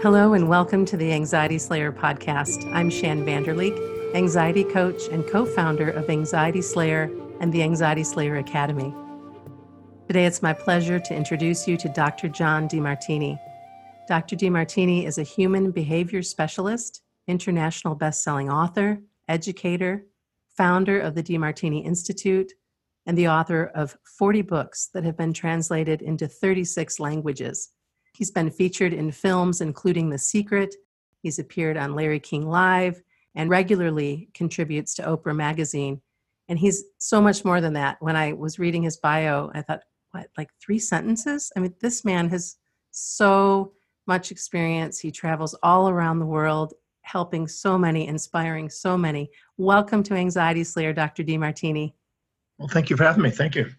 Hello, and welcome to the Anxiety Slayer podcast. I'm Shann Vander Leek, anxiety coach and co founder of Anxiety Slayer and the Anxiety Slayer Academy. Today, it's my pleasure to introduce you to Dr. John Demartini. Dr. Demartini is a human behavior specialist, international best-selling author, educator, founder of the Demartini Institute, and the author of 40 books that have been translated into 36 languages. He's been featured in films including The Secret. He's appeared on Larry King Live and regularly contributes to Oprah Magazine. And he's so much more than that. When I was reading his bio, I thought, what, like three sentences? I mean, this man has so much experience. He travels all around the world, helping so many, inspiring so many. Welcome to Anxiety Slayer, Dr. Demartini. Well, thank you for having me. Thank you.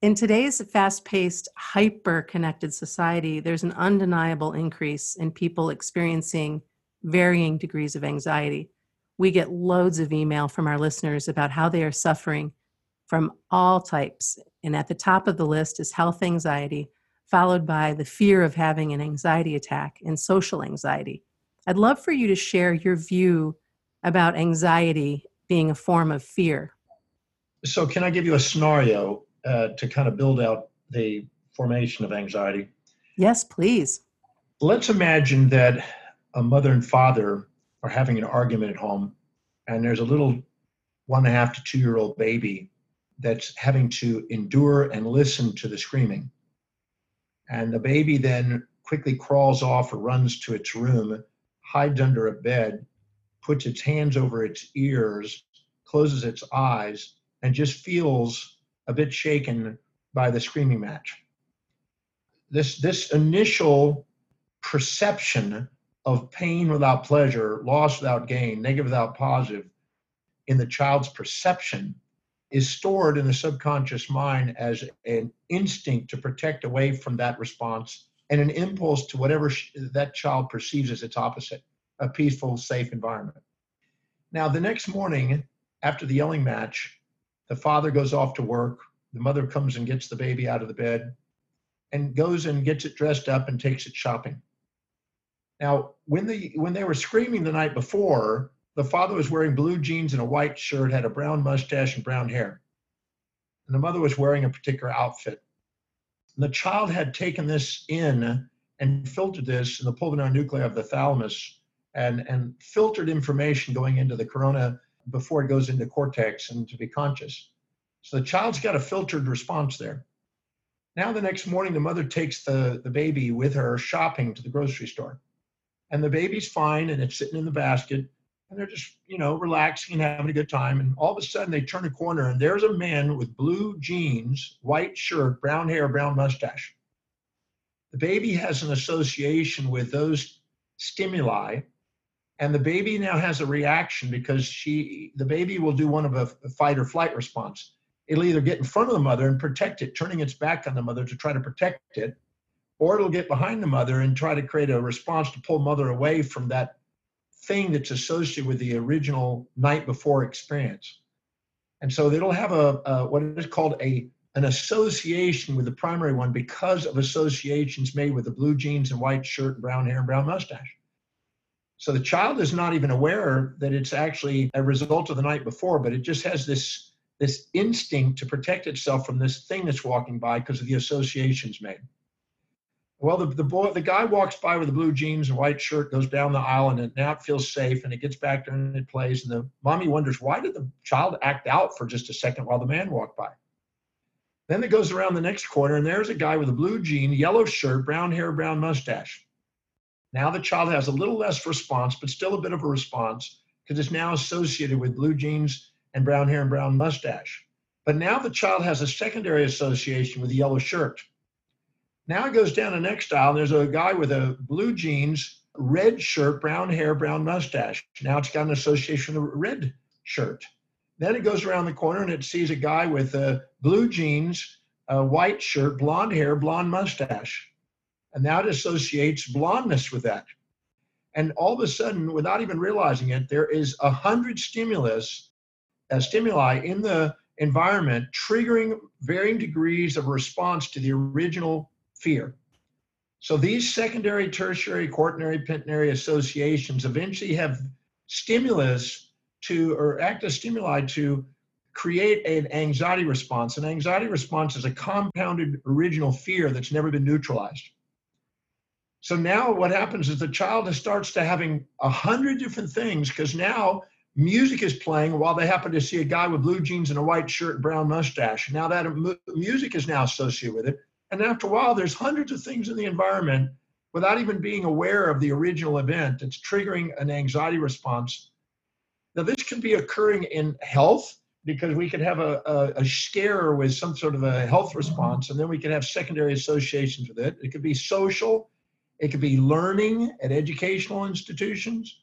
In today's fast paced, hyper connected society, there's an undeniable increase in people experiencing varying degrees of anxiety. We get loads of email from our listeners about how they are suffering from all types. And at the top of the list is health anxiety, followed by the fear of having an anxiety attack and social anxiety. I'd love for you to share your view about anxiety being a form of fear. So, can I give you a scenario uh, to kind of build out the formation of anxiety. Yes, please. Let's imagine that a mother and father are having an argument at home, and there's a little one and a half to two year old baby that's having to endure and listen to the screaming. And the baby then quickly crawls off or runs to its room, hides under a bed, puts its hands over its ears, closes its eyes, and just feels a bit shaken by the screaming match. This, this initial perception of pain without pleasure, loss without gain, negative without positive, in the child's perception is stored in the subconscious mind as an instinct to protect away from that response and an impulse to whatever that child perceives as its opposite a peaceful, safe environment. Now, the next morning after the yelling match, the father goes off to work. The mother comes and gets the baby out of the bed and goes and gets it dressed up and takes it shopping. Now, when they when they were screaming the night before, the father was wearing blue jeans and a white shirt, had a brown mustache and brown hair. And the mother was wearing a particular outfit. And the child had taken this in and filtered this in the pulvinar nuclei of the thalamus and, and filtered information going into the corona before it goes into cortex and to be conscious. So the child's got a filtered response there. Now, the next morning, the mother takes the, the baby with her shopping to the grocery store. And the baby's fine and it's sitting in the basket. And they're just, you know, relaxing and having a good time. And all of a sudden, they turn a corner and there's a man with blue jeans, white shirt, brown hair, brown mustache. The baby has an association with those stimuli and the baby now has a reaction because she the baby will do one of a, fight or flight response. It'll either get in front of the mother and protect it turning its back on the mother to try to protect it or it'll get behind the mother and try to create a response to pull mother away from that thing that's associated with the original night before experience. And so it'll have a, a what is called a an association with the primary one because of associations made with the blue jeans and white shirt and brown hair and brown mustache so the child is not even aware that it's actually a result of the night before, but it just has this this instinct to protect itself from this thing that's walking by because of the associations made. Well, the, the boy, the guy walks by with the blue jeans and white shirt, goes down the aisle, and it, now it feels safe, and it gets back there and it plays. And the mommy wonders why did the child act out for just a second while the man walked by. Then it goes around the next corner, and there's a guy with a blue jean, yellow shirt, brown hair, brown mustache. Now the child has a little less response, but still a bit of a response because it's now associated with blue jeans and brown hair and brown mustache. But now the child has a secondary association with the yellow shirt. Now it goes down the next aisle, and there's a guy with a blue jeans, red shirt, brown hair, brown mustache. Now it's got an association with a red shirt. Then it goes around the corner and it sees a guy with a blue jeans, a white shirt, blonde hair, blonde mustache and that associates blondness with that. And all of a sudden, without even realizing it, there is a hundred stimulus, uh, stimuli in the environment triggering varying degrees of response to the original fear. So these secondary, tertiary, quaternary, pentenary associations eventually have stimulus to or act as stimuli to create an anxiety response. An anxiety response is a compounded original fear that's never been neutralized. So now what happens is the child starts to having a hundred different things because now music is playing while they happen to see a guy with blue jeans and a white shirt brown mustache. Now that music is now associated with it. And after a while, there's hundreds of things in the environment without even being aware of the original event that's triggering an anxiety response. Now, this can be occurring in health because we could have a, a, a, scare with some sort of a health response, and then we can have secondary associations with it. It could be social, it could be learning at educational institutions,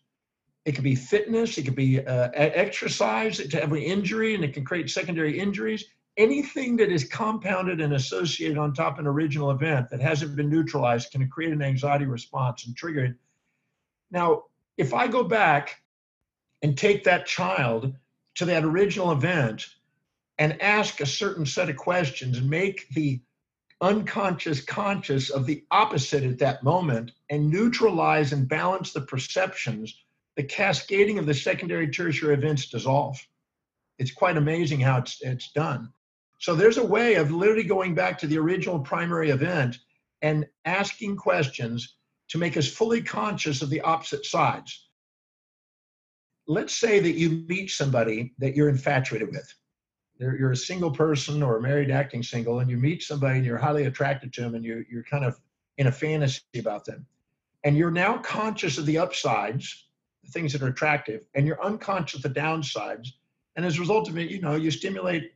it could be fitness, it could be uh, exercise to an injury, and it can create secondary injuries. Anything that is compounded and associated on top of an original event that hasn't been neutralized can create an anxiety response and trigger it. Now, if I go back and take that child to that original event and ask a certain set of questions and make the unconscious conscious of the opposite at that moment and neutralize and balance the perceptions, the cascading of the secondary tertiary events dissolve. It's quite amazing how it's, it's done. So there's a way of literally going back to the original primary event and asking questions to make us fully conscious of the opposite sides. Let's say that you meet somebody that you're infatuated with. You're, a single person or a married acting single, and you meet somebody and you're highly attracted to them and you're, you're kind of in a fantasy about them. And you're now conscious of the upsides, the things that are attractive, and you're unconscious of the downsides. And as a result of it, you know, you stimulate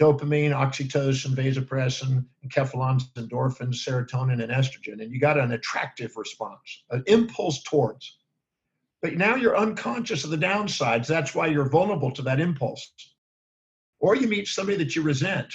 dopamine, oxytocin, vasopressin, enkephalins, endorphins, serotonin, and estrogen. And you got an attractive response, an impulse towards. But now you're unconscious of the downsides. That's why you're vulnerable to that impulse. Or you meet somebody that you resent.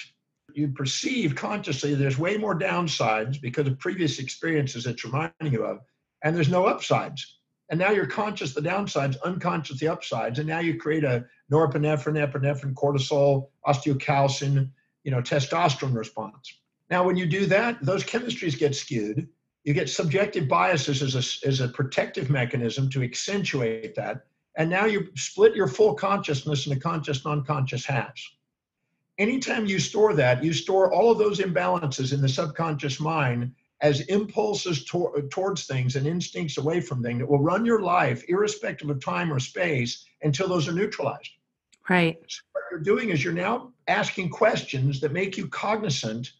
You perceive consciously there's way more downsides because of previous experiences you're reminding you of, and there's no upsides. And now you're conscious the downsides, unconscious the upsides, and now you create a norepinephrine, epinephrine, cortisol, osteocalcin, you know, testosterone response. Now, when you do that, those chemistries get skewed. You get subjective biases as a, as a protective mechanism to accentuate that. And now you split your full consciousness into conscious, non conscious halves. Anytime you store that, you store all of those imbalances in the subconscious mind as impulses to- towards things and instincts away from things that will run your life, irrespective of time or space, until those are neutralized. Right. So what you're doing is you're now asking questions that make you cognizant,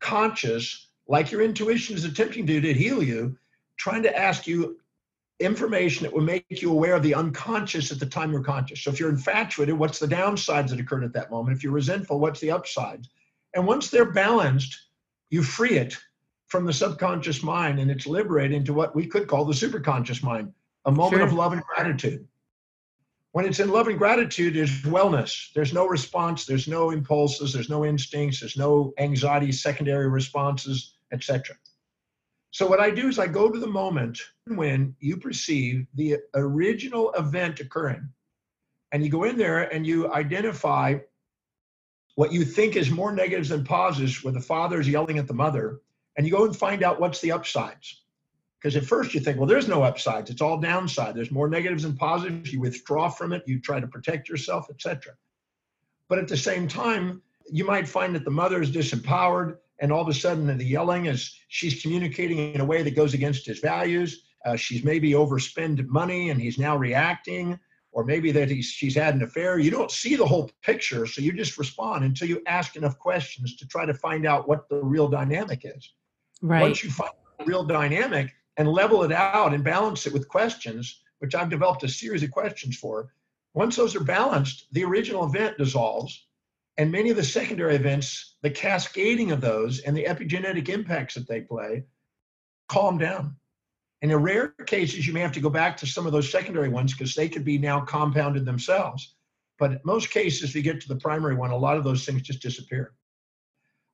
conscious, like your intuition is attempting to, to heal you, trying to ask you information that will make you aware of the unconscious at the time you're conscious. So if you're infatuated, what's the downsides that occurred at that moment? If you're resentful, what's the upsides? And once they're balanced, you free it from the subconscious mind and it's liberated into what we could call the superconscious mind, a moment sure. of love and gratitude. When it's in love and gratitude, there's wellness. There's no response, there's no impulses, there's no instincts, there's no anxiety, secondary responses, etc. So what I do is I go to the moment when you perceive the original event occurring. And you go in there and you identify what you think is more negatives than positives, where the father is yelling at the mother, and you go and find out what's the upsides. Because at first you think, well, there's no upsides. It's all downside. There's more negatives than positives. You withdraw from it. You try to protect yourself, etc. But at the same time, you might find that the mother is disempowered, and all of a sudden the yelling is she's communicating in a way that goes against his values. Uh, she's maybe overspend money, and he's now reacting, or maybe that he's she's had an affair. You don't see the whole picture, so you just respond until you ask enough questions to try to find out what the real dynamic is. Right. Once you find the real dynamic and level it out and balance it with questions, which I've developed a series of questions for, once those are balanced, the original event dissolves. And many of the secondary events, the cascading of those and the epigenetic impacts that they play, calm down. And in rare cases, you may have to go back to some of those secondary ones because they could be now compounded themselves. But in most cases, if you get to the primary one, a lot of those things just disappear.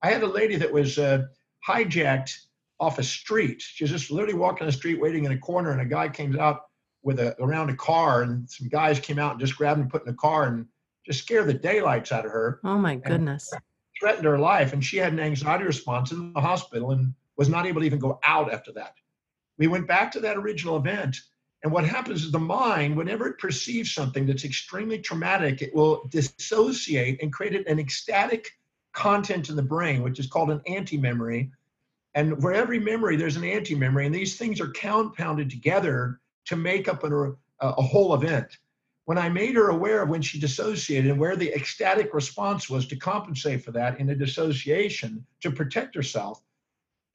I had a lady that was uh, hijacked off a street. She was just literally walking the street, waiting in a corner, and a guy came out with a around a car, and some guys came out and just grabbed and put in the car and just scare the daylights out of her. Oh my goodness! Threatened her life, and she had an anxiety response in the hospital and was not able to even go out after that. We went back to that original event. And what happens is the mind, whenever it perceives something that's extremely traumatic, it will dissociate and create an ecstatic content in the brain, which is called an anti memory. And for every memory, there's an anti memory. And these things are compounded together to make up a, uh, a whole event. When I made her aware of when she dissociated and where the ecstatic response was to compensate for that in a dissociation to protect herself,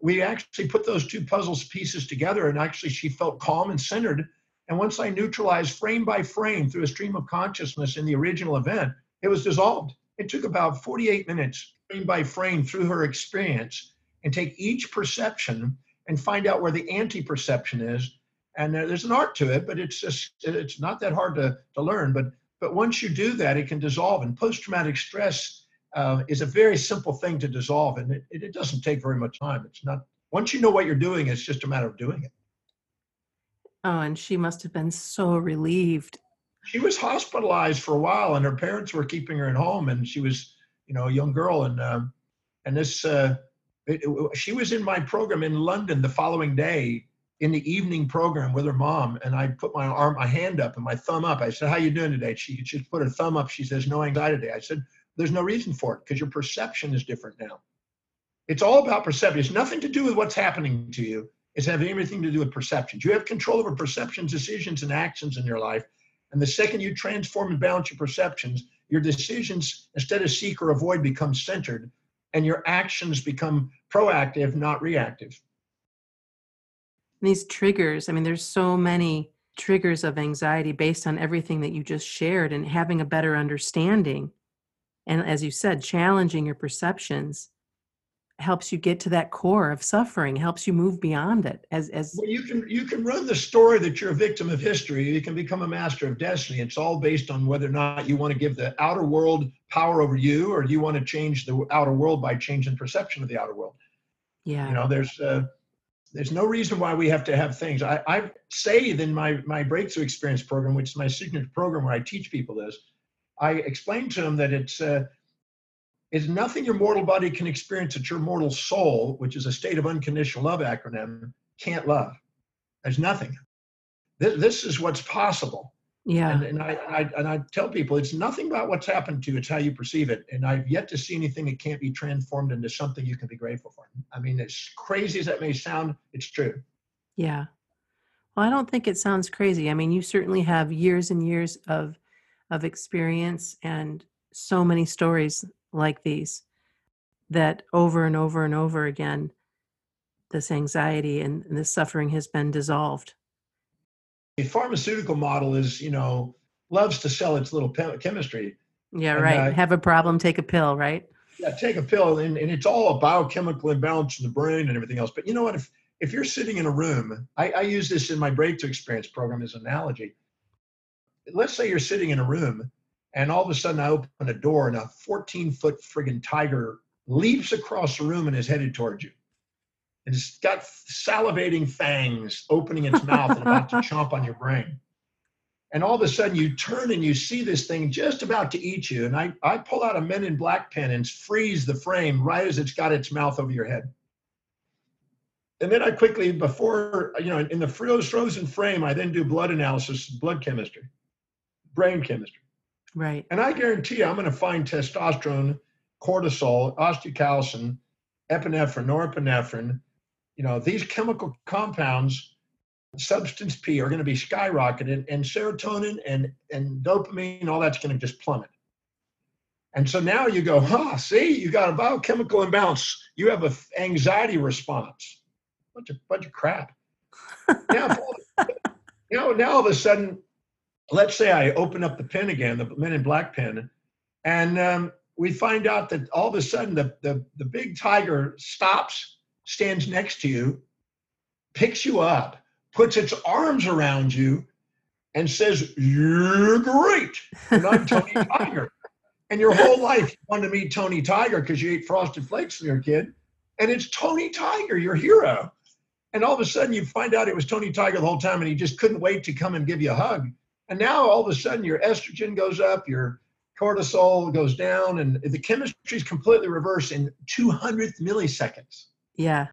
we actually put those two puzzles pieces together and actually she felt calm and centered. And once I neutralized frame by frame through a stream of consciousness in the original event, it was dissolved. It took about 48 minutes, frame by frame, through her experience and take each perception and find out where the anti perception is and there's an art to it but it's just it's not that hard to, to learn. But but once you do that it can dissolve. And post-traumatic stress uh, is a very simple thing to dissolve. And it, it doesn't take very much time. It's not once you know what you're doing it's just a matter of doing it. Oh and she must have been so relieved. She was hospitalized for a while and her parents were keeping her at home and she was you know a young girl. And um, and this uh, it, it, she was in my program in london the following day in the evening program with her mom and I put my arm, my hand up and my thumb up. I said, how you doing today? She just put her thumb up. She says, no anxiety today. I said, there's no reason for it because your perception is different now. It's all about perception. It's nothing to do with what's happening to you. It's having everything to do with perceptions. You have control over perceptions, decisions, and actions in your life. And the second you transform and balance your perceptions, your decisions, instead of seek or avoid, become centered, and your actions become proactive, not reactive these triggers i mean there's so many triggers of anxiety based on everything that you just shared and having a better understanding and as you said challenging your perceptions helps you get to that core of suffering helps you move beyond it as as well, you can you can run the story that you're a victim of history you can become a master of destiny. It's all based on whether or not you want to give the outer world power over you or you want to change the outer world by changing perception of the outer world? Yeah. You know there's uh, there's no reason why we have to have things. I, I say in my, my breakthrough experience program, which is my signature program where I teach people this, I explain to them that it's uh, it's nothing your mortal body can experience that your mortal soul, which is a state of unconditional love acronym, can't love. There's nothing. This, this is what's possible. Yeah. And, and I, I, and I tell people it's nothing about what's happened to you, it's how you perceive it. And I've yet to see anything that can't be transformed into something you can be grateful for. I mean, as crazy as that may sound, it's true. Yeah. Well, I don't think it sounds crazy. I mean, you certainly have years and years of of experience and so many stories like these that over and over and over again this anxiety and, and this suffering has been dissolved a pharmaceutical model is, you know, loves to sell its little chemistry. Yeah, and, right. Uh, Have a problem, take a pill, right? Yeah, take a pill, and, and it's all a biochemical imbalance in the brain and everything else. But you know what? If if you're sitting in a room, I, I use this in my breakthrough experience program as an analogy. Let's say you're sitting in a room, and all of a sudden I open a door, and a 14 foot friggin' tiger leaps across the room and is headed towards you it's got salivating fangs opening its mouth and about to chomp on your brain. And all of a sudden you turn and you see this thing just about to eat you. And I, I pull out a men in black pen and freeze the frame right as it's got its mouth over your head. And then I quickly, before, you know, in the frozen frame, I then do blood analysis, blood chemistry, brain chemistry. Right. And I guarantee you, I'm going to find testosterone, cortisol, osteocalcin, epinephrine, norepinephrine, you know, these chemical compounds, substance P, are going to be skyrocketed, and serotonin and, and dopamine, all that's going to just plummet. And so now you go, huh, see, you got a biochemical imbalance. You have an anxiety response. Bunch of, bunch of crap. now, now, now all of a sudden, let's say I open up the pen again, the Men in Black pen, and um, we find out that all of a sudden the, the, the big tiger stops stands next to you, picks you up, puts its arms around you, and says, You're great. And I'm Tony Tiger. And your whole life you wanted to meet Tony Tiger because you ate frosted flakes when you were a kid. And it's Tony Tiger, your hero. And all of a sudden you find out it was Tony Tiger the whole time and he just couldn't wait to come and give you a hug. And now all of a sudden your estrogen goes up, your cortisol goes down, and the chemistry is completely reversed in 200th milliseconds. Yeah.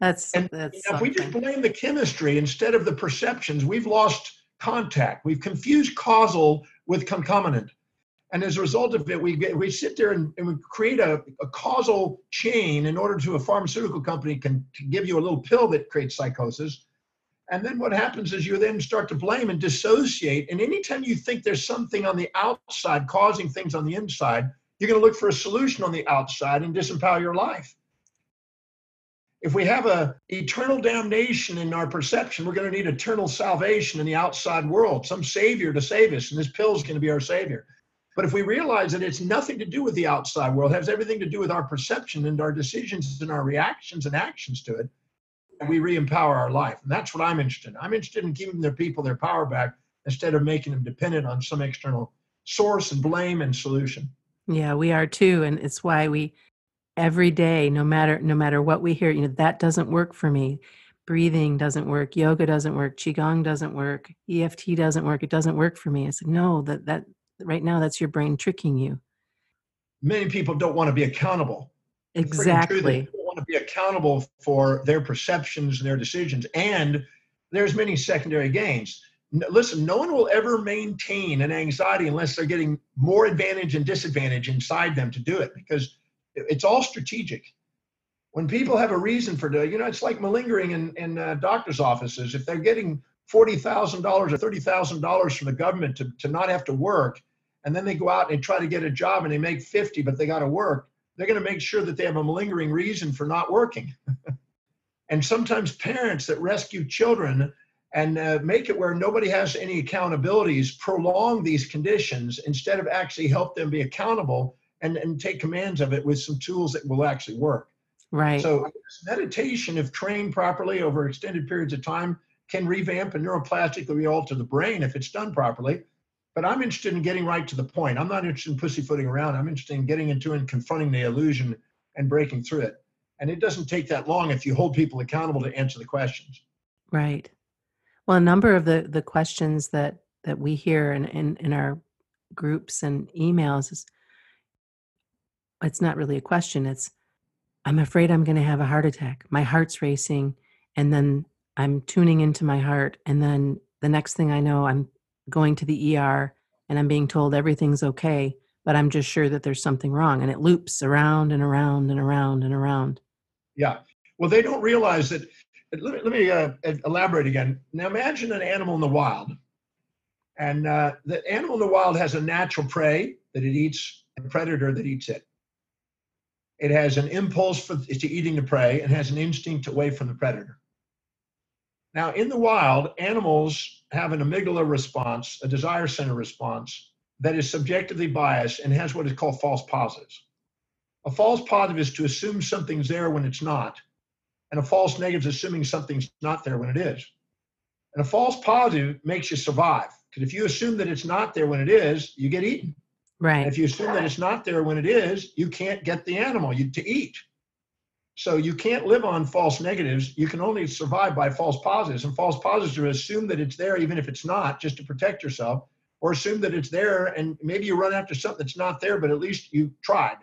That's and that's. if we just blame the chemistry instead of the perceptions, we've lost contact. We've confused causal with concomitant. And as a result of it, we get, we sit there and, and we create a, a, causal chain in order to a pharmaceutical company can give you a little pill that creates psychosis. And then what happens is you then start to blame and dissociate. And anytime you think there's something on the outside causing things on the inside, you're going to look for a solution on the outside and disempower your life. If we have a eternal damnation in our perception, we're going to need eternal salvation in the outside world, some savior to save us, and this pill is going to be our savior. But if we realize that it's nothing to do with the outside world, has everything to do with our perception and our decisions and our reactions and actions to it, we re-empower our life. And that's what I'm interested in. I'm interested in giving their people their power back instead of making them dependent on some external source and blame and solution. Yeah, we are too. And it's why we every day, no matter no matter what we hear, you know, that doesn't work for me. Breathing doesn't work, yoga doesn't work, qigong doesn't work, EFT doesn't work, it doesn't work for me. I said, no, that that right now that's your brain tricking you. Many people don't want to be accountable. Exactly. They don't want to be accountable for their perceptions and their decisions. And there's many secondary gains. Listen, no one will ever maintain an anxiety unless they're getting more advantage and disadvantage inside them to do it because it's all strategic. When people have a reason for doing, you know, it's like malingering in, in uh, doctor's offices. If they're getting $40,000 or $30,000 from the government to, to not have to work, and then they go out and try to get a job and they make 50, but they got to work, they're going to make sure that they have a malingering reason for not working. and sometimes parents that rescue children and uh, make it where nobody has any accountabilities prolong these conditions instead of actually help them be accountable and, and take commands of it with some tools that will actually work. Right. So meditation, if trained properly over extended periods of time, can revamp and neuroplastically alter the brain if it's done properly. But I'm interested in getting right to the point. I'm not interested in pussyfooting around. I'm interested in getting into and confronting the illusion and breaking through it. And it doesn't take that long if you hold people accountable to answer the questions. Right. Well, a number of the the questions that that we hear in in, in our groups and emails is it's not really a question. It's I'm afraid I'm going to have a heart attack. My heart's racing, and then I'm tuning into my heart. And then the next thing I know, I'm going to the ER and I'm being told everything's okay, but I'm just sure that there's something wrong. And it loops around and around and around and around. Yeah. Well, they don't realize that. Let me, let me uh, elaborate again. Now, imagine an animal in the wild. And uh, the animal in the wild has a natural prey that it eats, a predator that eats it. It has an impulse for, to eating the prey and has an instinct away from the predator. Now, in the wild, animals have an amygdala response, a desire center response that is subjectively biased and has what is called false positives. A false positive is to assume something's there when it's not, and a false negative is assuming something's not there when it is. And a false positive makes you survive because if you assume that it's not there when it is, you get eaten. Right. And if you assume that it's not there when it is, you can't get the animal to eat. So you can't live on false negatives. You can only survive by false positives. And false positives are assume that it's there even if it's not, just to protect yourself, or assume that it's there and maybe you run after something that's not there, but at least you tried.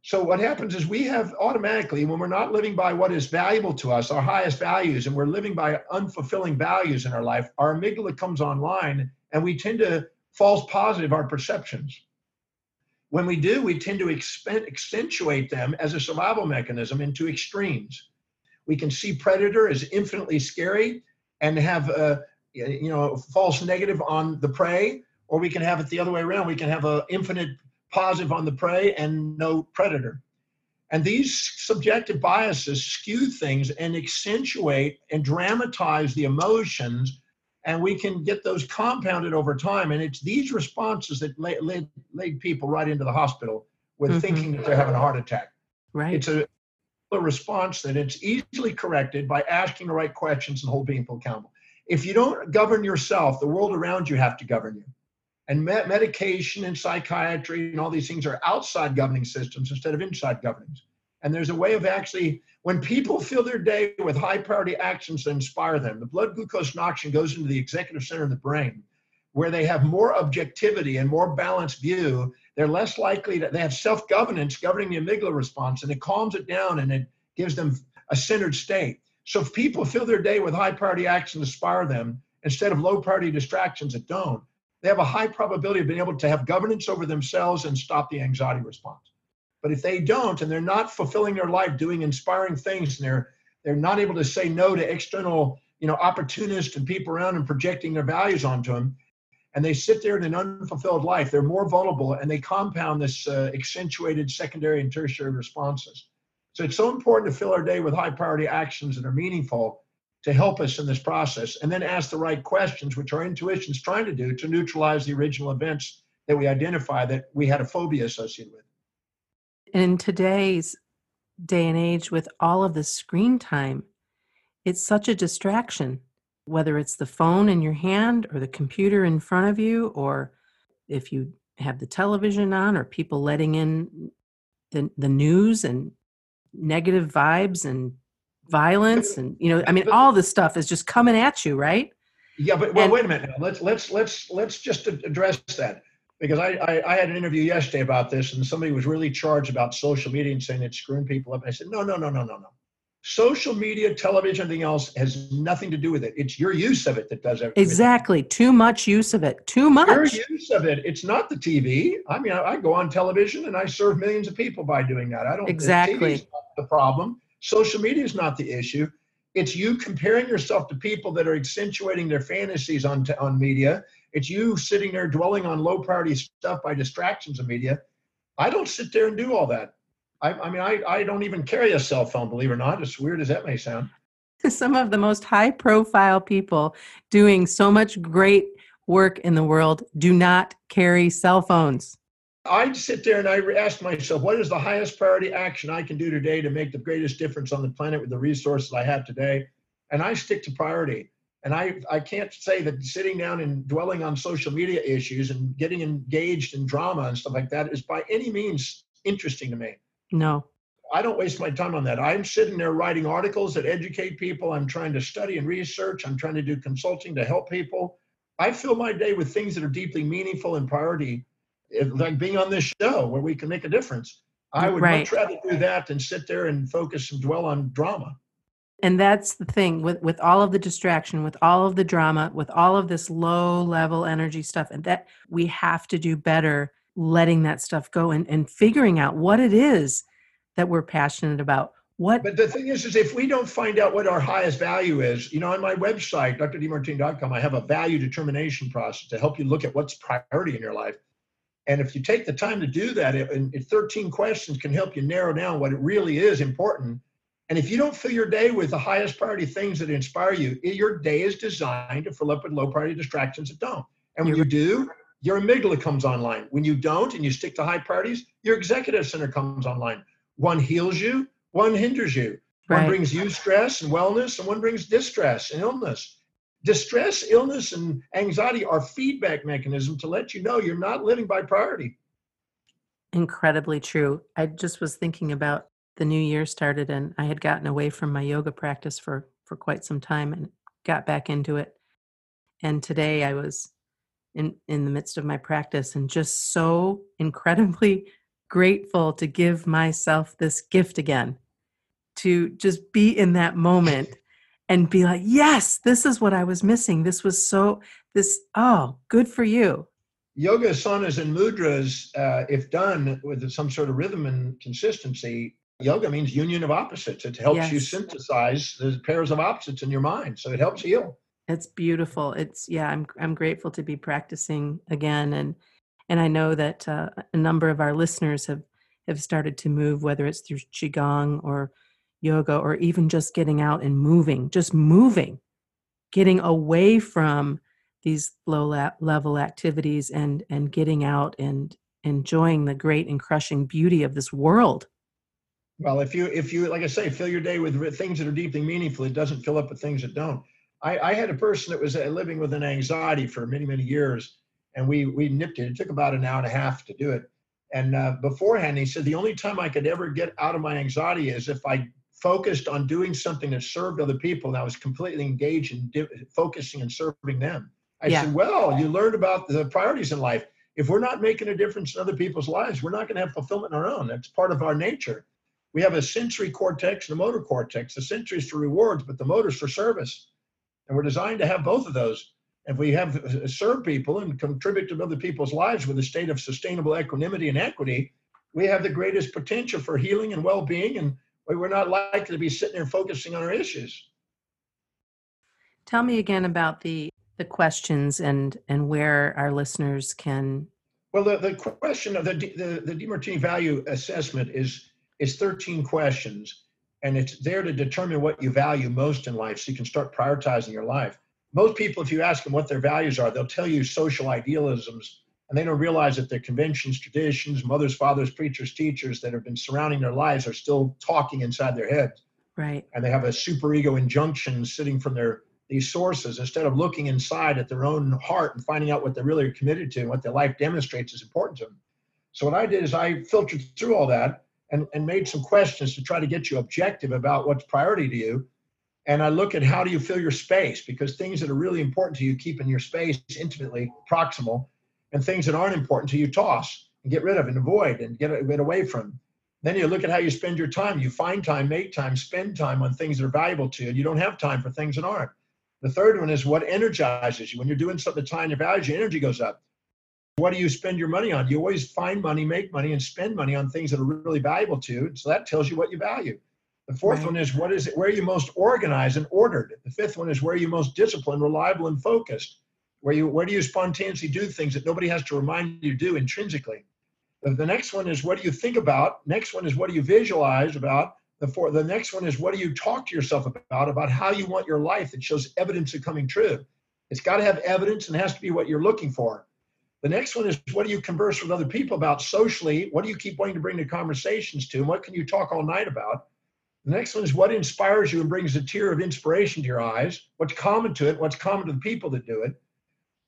So what happens is we have automatically, when we're not living by what is valuable to us, our highest values, and we're living by unfulfilling values in our life, our amygdala comes online and we tend to false positive our perceptions. When we do, we tend to accentuate them as a survival mechanism into extremes. We can see predator as infinitely scary and have a you know false negative on the prey, or we can have it the other way around. We can have a infinite positive on the prey and no predator. And these subjective biases skew things and accentuate and dramatize the emotions and we can get those compounded over time. And it's these responses that led, led, led people right into the hospital with mm-hmm. thinking that they're having a heart attack. Right. It's a, a response that it's easily corrected by asking the right questions and holding people accountable. If you don't govern yourself, the world around you have to govern you. And me- medication and psychiatry and all these things are outside governing systems instead of inside governings. And there's a way of actually, when people fill their day with high priority actions that inspire them, the blood glucose noxion goes into the executive center of the brain, where they have more objectivity and more balanced view. They're less likely to, they have self governance governing the amygdala response, and it calms it down and it gives them a centered state. So if people fill their day with high priority actions that inspire them instead of low priority distractions that don't, they have a high probability of being able to have governance over themselves and stop the anxiety response. But if they don't and they're not fulfilling their life doing inspiring things and they're they're not able to say no to external, you know, opportunists and people around and projecting their values onto them, and they sit there in an unfulfilled life, they're more vulnerable and they compound this uh, accentuated secondary and tertiary responses. So it's so important to fill our day with high priority actions that are meaningful to help us in this process and then ask the right questions, which our intuition is trying to do to neutralize the original events that we identify that we had a phobia associated with. And in today's day and age, with all of the screen time, it's such a distraction, whether it's the phone in your hand or the computer in front of you, or if you have the television on, or people letting in the, the news and negative vibes and violence and you know i mean all this stuff is just coming at you right yeah but well and, wait a minute now. let's let's let's let's just address that because I, I, I had an interview yesterday about this and somebody was really charged about social media and saying it's screwing people up. And i said no no no no no no. Social media television anything else has nothing to do with it. It's your use of it that does everything. Exactly. Too much use of it. Too much. Your use of it. It's not the tv i mean i, I go on television and i serve millions of people by doing that. I don't exactly. the problem. Social media is not the issue. It's you comparing yourself to people that are accentuating their fantasies on, on media. It's you sitting there dwelling on low priority stuff by distractions of media. I don't sit there and do all that. I, I mean, I, I don't even carry a cell phone, believe it or not, as weird as that may sound. Some of the most high profile people doing so much great work in the world do not carry cell phones. I'd sit there and I ask myself, what is the highest priority action I can do today to make the greatest difference on the planet with the resources I have today? And I stick to priority. And I, I can't say that sitting down and dwelling on social media issues and getting engaged in drama and stuff like that is by any means interesting to me. No. I don't waste my time on that. I'm sitting there writing articles that educate people. I'm trying to study and research. I'm trying to do consulting to help people. I fill my day with things that are deeply meaningful and priority like being on this show where we can make a difference. I would right. much rather do that than sit there and focus and dwell on drama. And that's the thing with with all of the distraction, with all of the drama, with all of this low level energy stuff, and that we have to do better letting that stuff go and, and figuring out what it is that we're passionate about. What But the thing is, is if we don't find out what our highest value is, you know, on my website, drdemartini.com, I have a value determination process to help you look at what's priority in your life. And if you take the time to do that, it, 13 questions can help you narrow down what it really is important. And if you don't fill your day with the highest priority things that inspire you, your day is designed to fill up with low priority distractions that don't. And when you do, your amygdala comes online. When you don't and you stick to high priorities, your executive center comes online. One heals you, one hinders you. One brings you stress and wellness, and one brings distress and illness distress, illness, and anxiety are feedback mechanism to let you know you're not living by priority. Incredibly true. I just was thinking about the new year started and I had gotten away from my yoga practice for for quite some time and got back into it. And today I was in in the midst of my practice and just so incredibly grateful to give myself this gift again to just be in that moment and be like, yes, this is what I was missing. This was so, this, oh, good for you. Yoga asanas and mudras, uh, if done with some sort of rhythm and consistency, yoga means union of opposites. It helps yes. you synthesize the pairs of opposites in your mind. So it helps heal. It's beautiful. It's yeah. I'm I'm grateful to be practicing again, and and I know that uh, a number of our listeners have have started to move, whether it's through qigong or yoga or even just getting out and moving, just moving, getting away from these low level activities and and getting out and enjoying the great and crushing beauty of this world. Well, if you if you like I say, fill your day with things that are deeply meaningful, it doesn't fill up with things that don't. I, I had a person that was uh, living with an anxiety for many many years, and we we nipped it. It took about an hour and a half to do it. And uh, beforehand, he said the only time I could ever get out of my anxiety is if I focused on doing something that served other people and I was completely engaged in di- focusing and serving them. I yeah. said, well, you learned about the priorities in life. If we're not making a difference in other people's lives, we're not going to have fulfillment in our own. That's part of our nature. We have a sensory cortex and a motor cortex. The sensory is for rewards, but the motor is for service. And we're designed to have both of those. If we have uh, serve people and contribute to other people's lives with a state of sustainable equanimity and equity, we have the greatest potential for healing and well-being, and we're not likely to be sitting there focusing on our issues. Tell me again about the the questions and and where our listeners can. Well, the, the question of the the, the Demartini value assessment is is 13 questions, and it's there to determine what you value most in life, so you can start prioritizing your life. Most people, if you ask them what their values are, they'll tell you social idealisms, and they don't realize that their conventions, traditions, mothers, fathers, preachers, teachers that have been surrounding their lives are still talking inside their heads. Right. And they have a superego injunction sitting from their these sources instead of looking inside at their own heart and finding out what they're really committed to and what their life demonstrates is important to them. So what I did is I filtered through all that and, and made some questions to try to get you objective about what's priority to you. And I look at how do you fill your space because things that are really important to you keep in your space intimately proximal, and things that aren't important to you toss and get rid of and avoid and get, get away from. Then you look at how you spend your time. You find time, make time, spend time on things that are valuable to you. You don't have time for things that aren't. The third one is what energizes you. When you're doing something that's high in your values, your energy goes up. What do you spend your money on? You always find money, make money, and spend money on things that are really valuable to you. So that tells you what you value. The fourth right. one is what is it? Where are you most organized and ordered? The fifth one is where are you most disciplined, reliable, and focused? Where you where do you spontaneously do things that nobody has to remind you to do intrinsically? The, next one is what do you think about? Next one is what do you visualize about? The, four, the next one is what do you talk to yourself about, about how you want your life that shows evidence of coming true. It's got to have evidence and has to be what you're looking for. The next one is what do you converse with other people about socially? What do you keep wanting to bring the conversations to? And what can you talk all night about? The next one is what inspires you and brings a tear of inspiration to your eyes? What's common to it? What's common to the people that do it?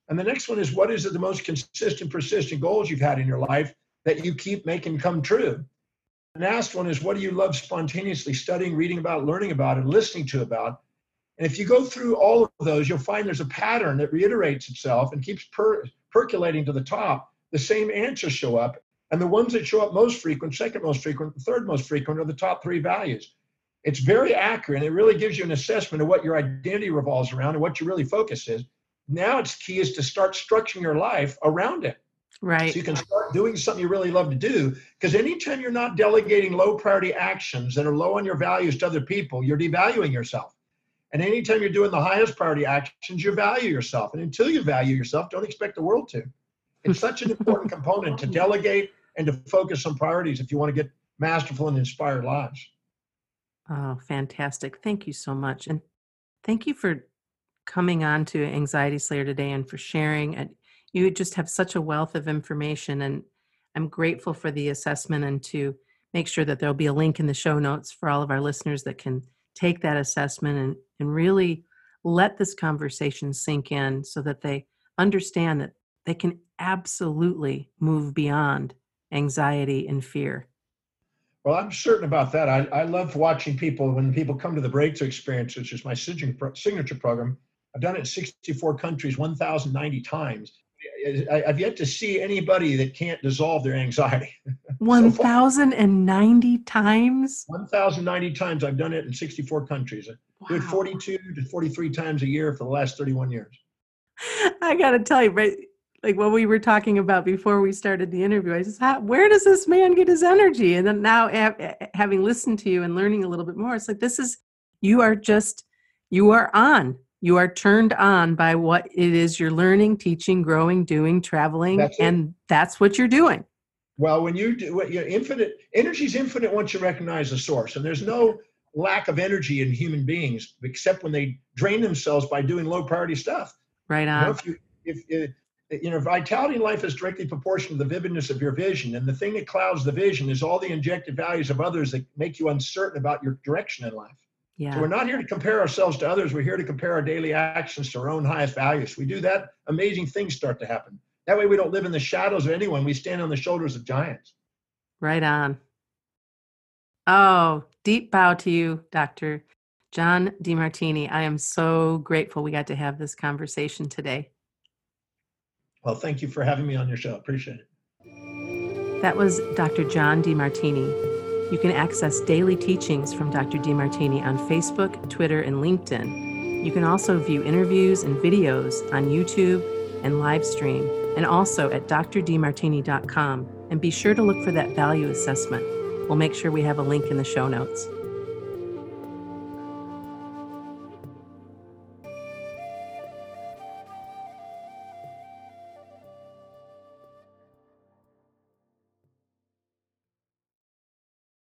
And the next one is what is it the most consistent, persistent goals you've had in your life that you keep making come true? The last one is what do you love spontaneously studying, reading about, learning about, and listening to about? And if you go through all of those, you'll find there's a pattern that reiterates itself and keeps per- percolating to the top. The same answers show up. And the ones that show up most frequent, second most frequent, third most frequent are the top three values. It's very accurate. And it really gives you an assessment of what your identity revolves around and what your really focus is. Now it's key is to start structuring your life around it. Right. So you can start doing something you really love to do. Because anytime you're not delegating low priority actions that are low on your values to other people, you're devaluing yourself. And anytime you're doing the highest priority actions, you value yourself. And until you value yourself, don't expect the world to. It's such an important component to delegate and to focus on priorities if you want to get masterful and inspired lives. Oh, fantastic. Thank you so much. And thank you for coming on to Anxiety Slayer today and for sharing. And you just have such a wealth of information and i'm grateful for the assessment and to make sure that there'll be a link in the show notes for all of our listeners that can take that assessment and, and really let this conversation sink in so that they understand that they can absolutely move beyond anxiety and fear well, I'm certain about that. I, I love watching people when people come to the Breakthrough Experience, which is my signature program. I've done it in 64 countries, 1,090 times. I've yet to see anybody that can't dissolve their anxiety. 1,090 times? 1,090 times. I've done it in 64 countries. Wow. It 42 to 43 times a year for the last 31 years. I got to tell you, right? Like what we were talking about before we started the interview, I just, where does this man get his energy? And then now, having listened to you and learning a little bit more, it's like this is, you are just, you are on you are turned on by what it is you're learning, teaching, growing, doing, traveling, that's and that's what you're doing. Well, when you do what you infinite energy is infinite once you recognize the source, and there's no lack of energy in human beings except when they drain themselves by doing low priority stuff. Right on. You know, if, you, if, if you know, vitality in life is directly proportional to the vividness of your vision. And the thing that clouds the vision is all the injected values of others that make you uncertain about your direction in life. Yeah. So we're not here to compare ourselves to others. We're here to compare our daily actions to our own highest values. We do that, amazing things start to happen. That way we don't live in the shadows of anyone. We stand on the shoulders of giants. Right on. Oh, deep bow to you, Dr. John Demartini. I am so grateful we got to have this conversation today. Well, thank you for having me on your show. Appreciate it. That was Dr. John Demartini. You can access daily teachings from Dr. Demartini on Facebook, Twitter, and LinkedIn. You can also view interviews and videos on YouTube and live stream, and also at drdemartini.com. And be sure to look for that value assessment. We'll make sure we have a link in the show notes.